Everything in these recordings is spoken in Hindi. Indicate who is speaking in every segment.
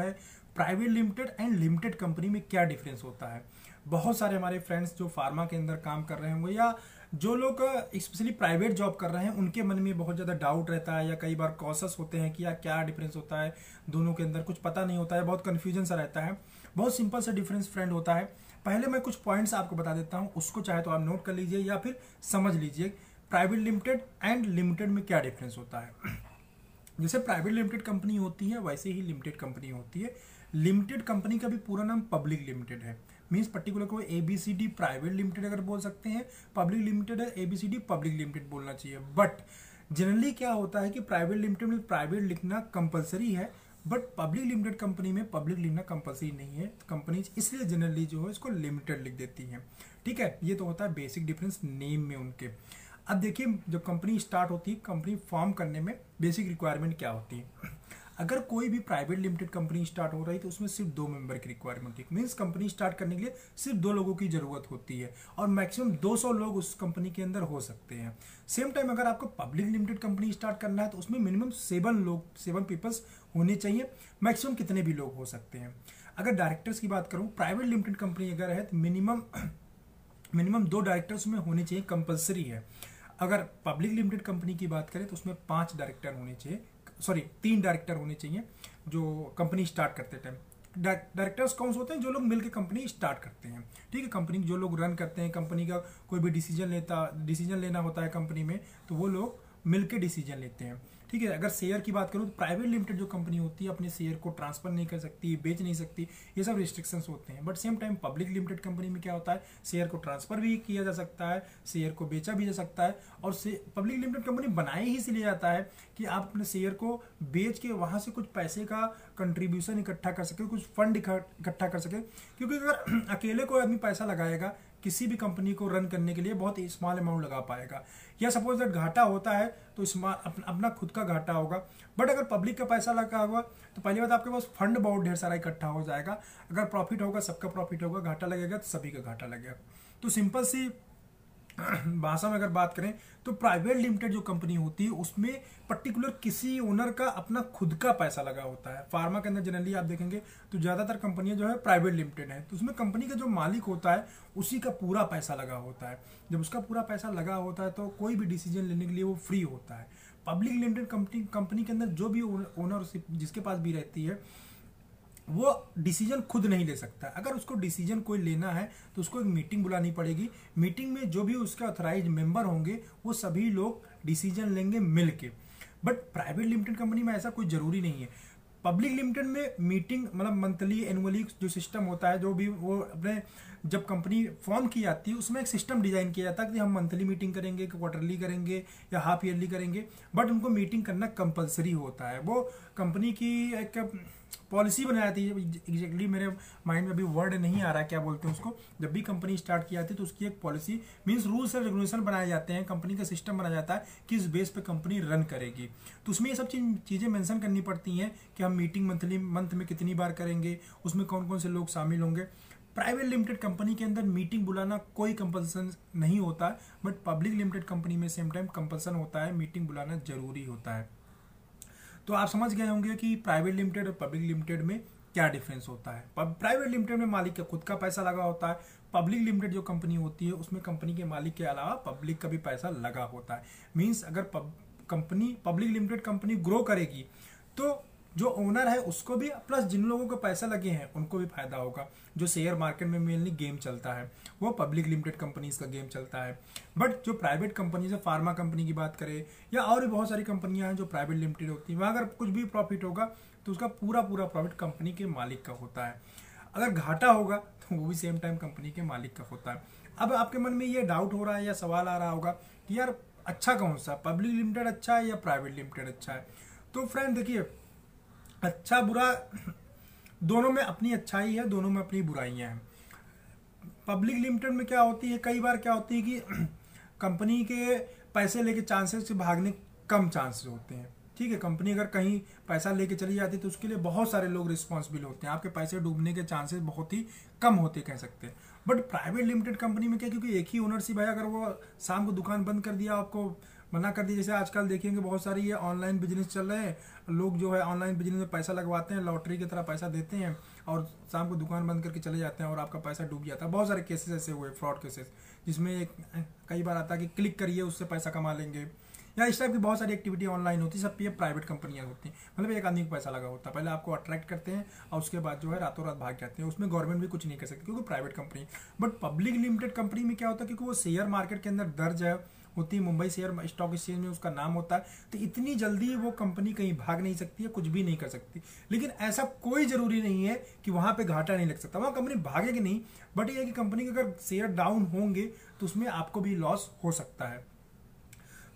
Speaker 1: है private limited and limited company में क्या डिफरेंस होता है? बहुत सारे हमारे फ्रेंड्स जो फार्मा के अंदर काम कर रहे होंगे या जो लोग स्पेशली प्राइवेट जॉब कर रहे हैं, उनके मन में बहुत ज़्यादा डाउट रहता है या कई बार कॉशस होते हैं कि यार क्या डिफरेंस होता है दोनों के अंदर, कुछ पता नहीं होता है, बहुत कन्फ्यूज़न सा रहता है। बहुत सिंपल सा डिफरेंस फ्रेंड होता है। पहले मैं कुछ पॉइंट्स आपको बता देता हूँ, उसको चाहे तो आप नोट कर लीजिए या फिर समझ लीजिए। प्राइवेट लिमिटेड एंड लिमिटेड में क्या डिफरेंस होता है? जैसे प्राइवेट लिमिटेड कंपनी होती है, वैसे ही लिमिटेड कंपनी होती है। लिमिटेड कंपनी का भी पूरा नाम पब्लिक लिमिटेड है। मीन्स पर्टिकुलर को A B C D private limited अगर बोल सकते हैं पब्लिक लिमिटेड है A B C D public limited बोलना चाहिए। बट जनरली क्या होता है कि प्राइवेट लिमिटेड में प्राइवेट लिखना कंपलसरी है बट पब्लिक लिमिटेड कंपनी में पब्लिक लिखना कंपलसरी नहीं है। कंपनीज़ इसलिए जनरली जो है, इसको लिमिटेड लिख देती हैं। ठीक है? ये तो होता है बेसिक डिफरेंस नेम में उनके। अब देखिए जब कंपनी स्टार्ट होती है कंपनी फॉर्म करने में बेसिक रिक्वायरमेंट क्या होती है? अगर कोई भी प्राइवेट लिमिटेड कंपनी स्टार्ट हो रही है तो उसमें सिर्फ़ दो मेंबर की रिक्वायरमेंट होती है। मीन्स कंपनी स्टार्ट करने के लिए सिर्फ़ दो लोगों की ज़रूरत होती है और मैक्सिमम 200 लोग उस कंपनी के अंदर हो सकते हैं। सेम टाइम अगर आपको पब्लिक लिमिटेड कंपनी स्टार्ट करना है तो उसमें मिनिमम सेवन लोग सेवन पीपल्स होने चाहिए। मैक्सिमम कितने भी लोग हो सकते हैं। अगर डायरेक्टर्स की बात करूँ प्राइवेट लिमिटेड कंपनी अगर है तो मिनिमम मिनिमम दो डायरेक्टर्स में होने चाहिए कंपलसरी है। अगर पब्लिक लिमिटेड कंपनी की बात करें तो उसमें पाँच डायरेक्टर होने चाहिए सॉरी तीन डायरेक्टर होने चाहिए, जो कंपनी स्टार्ट करते टाइम डायरेक्टर्स कौन से होते हैं? जो लोग मिलकर कंपनी स्टार्ट करते हैं। ठीक है कंपनी जो लोग रन करते हैं कंपनी का कोई भी डिसीज़न लेता डिसीज़न लेना होता है कंपनी में तो वो लोग मिलकर डिसीज़न लेते हैं। ठीक है, अगर शेयर की बात करूँ तो प्राइवेट लिमिटेड जो कंपनी होती है, अपने शेयर को ट्रांसफ़र नहीं कर सकती, बेच नहीं सकती, ये सब रिस्ट्रिक्शंस होते हैं। But same time public limited company में क्या होता है शेयर को ट्रांसफ़र भी किया जा सकता है शेयर को बेचा भी जा सकता है, और पब्लिक लिमिटेड कंपनी बनाई ही इसलिए जाता है कि आप अपने शेयर को बेच के वहाँ से कुछ पैसे का कंट्रीब्यूशन इकट्ठा कर सके, कुछ फंड इकट्ठा कर सके। क्योंकि अगर अकेले कोई आदमी पैसा लगाएगा, किसी भी कंपनी को रन करने के लिए बहुत स्मॉल अमाउंट लगा पाएगा। या सपोज़ दैट घाटा होता है तो अपना खुद का घाटा होगा। बट अगर पब्लिक का पैसा लगा होगा तो पहली बात आपके पास फंड बहुत ढेर सारा इकट्ठा हो जाएगा। अगर प्रॉफिट होगा, सबका प्रॉफिट होगा, घाटा लगेगा तो सभी का घाटा लगेगा। तो सिंपल सी भाषा में अगर बात करें तो प्राइवेट लिमिटेड जो कंपनी होती है, उसमें पर्टिकुलर किसी ओनर का अपना खुद का पैसा लगा होता है। फार्मा के अंदर जनरली आप देखेंगे तो ज़्यादातर कंपनियाँ जो है प्राइवेट लिमिटेड है। तो उसमें कंपनी का जो मालिक होता है, उसी का पूरा पैसा लगा होता है। जब उसका पूरा पैसा लगा होता है तो कोई भी डिसीज़न लेने के लिए वो फ्री होता है। पब्लिक लिमिटेड कंपनी कंपनी के अंदर जो भी ओनरशिप जिसके पास भी रहती है, वो डिसीज़न खुद नहीं ले सकता। अगर उसको डिसीज़न कोई लेना है तो उसको एक मीटिंग बुलानी पड़ेगी। मीटिंग में जो भी उसके ऑथराइज मेंबर होंगे, वो सभी लोग डिसीज़न लेंगे मिल के बट प्राइवेट लिमिटेड कंपनी में ऐसा कोई ज़रूरी नहीं है। पब्लिक लिमिटेड में मीटिंग मतलब मंथली एनुअली जो सिस्टम होता है, जो भी वो अपने जब कंपनी फॉर्म की जाती है, उसमें एक सिस्टम डिज़ाइन किया जाता है कि हम मंथली मीटिंग करेंगे क्वार्टरली करेंगे या हाफ़ ईयरली करेंगे बट उनको मीटिंग करना कंपलसरी होता है। वो कंपनी की एक पॉलिसी बनाई जाती है। एग्जैक्टली मेरे माइंड में अभी वर्ड नहीं आ रहा है, क्या बोलते हैं उसको। जब भी कंपनी स्टार्ट की जाती है तो उसकी एक policy means rules and regulation बनाए जाते हैं। कंपनी का सिस्टम बनाया जाता है किस बेस पे कंपनी रन करेगी। तो उसमें ये सब चीज़ें मेंशन करनी पड़ती हैं कि हम मीटिंग मंथली मंथ में कितनी बार करेंगे, उसमें कौन कौन से लोग शामिल होंगे। प्राइवेट लिमिटेड कंपनी के अंदर मीटिंग बुलाना कोई कंपल्सन नहीं होता बट पब्लिक लिमिटेड कंपनी में सेम टाइम कंपल्सन होता है मीटिंग बुलाना ज़रूरी होता है। तो आप समझ गए होंगे कि प्राइवेट लिमिटेड और पब्लिक लिमिटेड में क्या डिफरेंस होता है। प्राइवेट लिमिटेड में मालिक का खुद का पैसा लगा होता है पब्लिक लिमिटेड जो कंपनी होती है, उसमें कंपनी के मालिक के अलावा पब्लिक का भी पैसा लगा होता है। मीन्स अगर company public limited company grow करेगी तो जो ओनर है, उसको भी प्लस जिन लोगों को पैसा लगे हैं, उनको भी फ़ायदा होगा। जो शेयर मार्केट में मेनली गेम चलता है, वो पब्लिक लिमिटेड कंपनीज़ का गेम चलता है। बट जो प्राइवेट कंपनीज़ है फार्मा कंपनी की बात करें, या और भी बहुत सारी कंपनियाँ हैं जो प्राइवेट लिमिटेड होती हैं, वहाँ अगर कुछ भी प्रॉफिट होगा तो उसका पूरा पूरा प्रॉफिट कंपनी के मालिक का होता है। अगर घाटा होगा तो वो भी सेम टाइम कंपनी के मालिक का होता है। अब आपके मन में ये डाउट हो रहा है या सवाल आ रहा होगा कि यार अच्छा कौन सा? पब्लिक लिमिटेड अच्छा है या प्राइवेट लिमिटेड अच्छा है? तो फ्रेंड देखिए अच्छा बुरा दोनों में अपनी अच्छाई है, दोनों में अपनी बुराइयाँ हैं। पब्लिक लिमिटेड में क्या होती है, कई बार क्या होती है कि कंपनी के पैसे लेके चांसेस से भागने कम चांसेस होते हैं। ठीक है कंपनी अगर कहीं पैसा लेके चली जाती है तो उसके लिए बहुत सारे लोग रिस्पॉन्सिबल होते हैं। आपके पैसे डूबने के चांसेस बहुत ही कम होते कह सकते हैं। बट प्राइवेट लिमिटेड कंपनी में क्या, क्योंकि एक ही ओनरशिप है, अगर वो शाम को दुकान बंद कर दिया, आपको मना कर दी जैसे आजकल देखेंगे बहुत सारी ये ऑनलाइन बिज़नेस चल रहे हैं। लोग जो है ऑनलाइन बिज़नेस में पैसा लगवाते हैं लॉटरी की तरह पैसा देते हैं और शाम को दुकान बंद करके चले जाते हैं और आपका पैसा डूब जाता है। बहुत सारे केसेस ऐसे हुए फ्रॉड केसेस जिसमें एक कई बार आता है कि क्लिक करिए, उससे पैसा कमा लेंगे। या इस टाइप की बहुत सारी एक्टिविटी ऑनलाइन होती है सब ये प्राइवेट कंपनियाँ होती हैं। मतलब एक आदमी को पैसा लगा होता है। पहले आपको अट्रैक्ट करते हैं और उसके बाद जो है रातों रात भाग जाते हैं। उसमें गवर्नमेंट भी कुछ नहीं कर सकती क्योंकि private company but public limited company में क्या होता है? क्योंकि वो शेयर मार्केट के अंदर दर्ज है। होती है। मुंबई शेयर स्टॉक एक्सचेंज में उसका नाम होता है। तो इतनी जल्दी वो कंपनी कहीं भाग नहीं सकती है, कुछ भी नहीं कर सकती। लेकिन ऐसा कोई ज़रूरी नहीं है कि वहाँ पर घाटा नहीं लग सकता। वहाँ कंपनी भागेगी नहीं बट ये कि कंपनी के अगर शेयर डाउन होंगे तो उसमें आपको भी लॉस हो सकता है।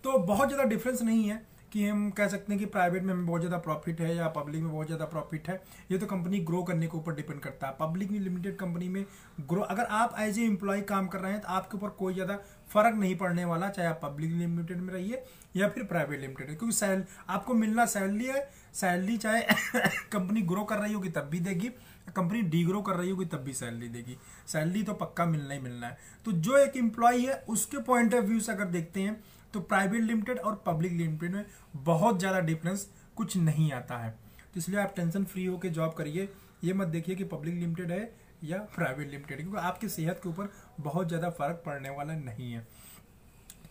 Speaker 1: तो बहुत ज़्यादा डिफरेंस नहीं है। कि हम कह सकते हैं कि प्राइवेट में हमें बहुत ज़्यादा प्रॉफिट है या पब्लिक में बहुत ज़्यादा प्रॉफिट है, ये तो कंपनी ग्रो करने के ऊपर डिपेंड करता है। पब्लिक में लिमिटेड कंपनी में ग्रो अगर आप एज ए एम्प्लॉय काम कर रहे हैं तो आपके ऊपर कोई ज़्यादा फ़र्क नहीं पड़ने वाला, चाहे आप पब्लिक लिमिटेड में रहिए या फिर प्राइवेट लिमिटेड क्योंकि सैल आपको मिलना सैलरी है सैलरी चाहे कंपनी ग्रो कर रही होगी तब भी देगी कंपनी डी ग्रो कर रही होगी तब भी सैलरी देगी। सैलरी तो पक्का मिलना ही मिलना है। तो जो एक एम्प्लॉय है, उसके पॉइंट ऑफ़ व्यू से अगर देखते हैं तो प्राइवेट लिमिटेड और पब्लिक लिमिटेड में बहुत ज़्यादा डिफरेंस कुछ नहीं आता है। तो इसलिए आप टेंशन फ्री होकर जॉब करिए, ये मत देखिए कि पब्लिक लिमिटेड है या प्राइवेट लिमिटेड क्योंकि आपकी सेहत के ऊपर बहुत ज़्यादा फ़र्क पड़ने वाला नहीं है।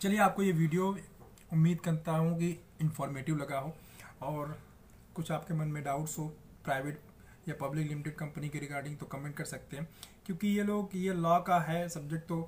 Speaker 1: चलिए आपको ये वीडियो उम्मीद करता हूँ कि इंफॉर्मेटिव लगा हो, और कुछ आपके मन में डाउट्स हो प्राइवेट या पब्लिक लिमिटेड कंपनी के रिगार्डिंग तो कमेंट कर सकते हैं, क्योंकि ये लोग, ये लॉ का है सब्जेक्ट तो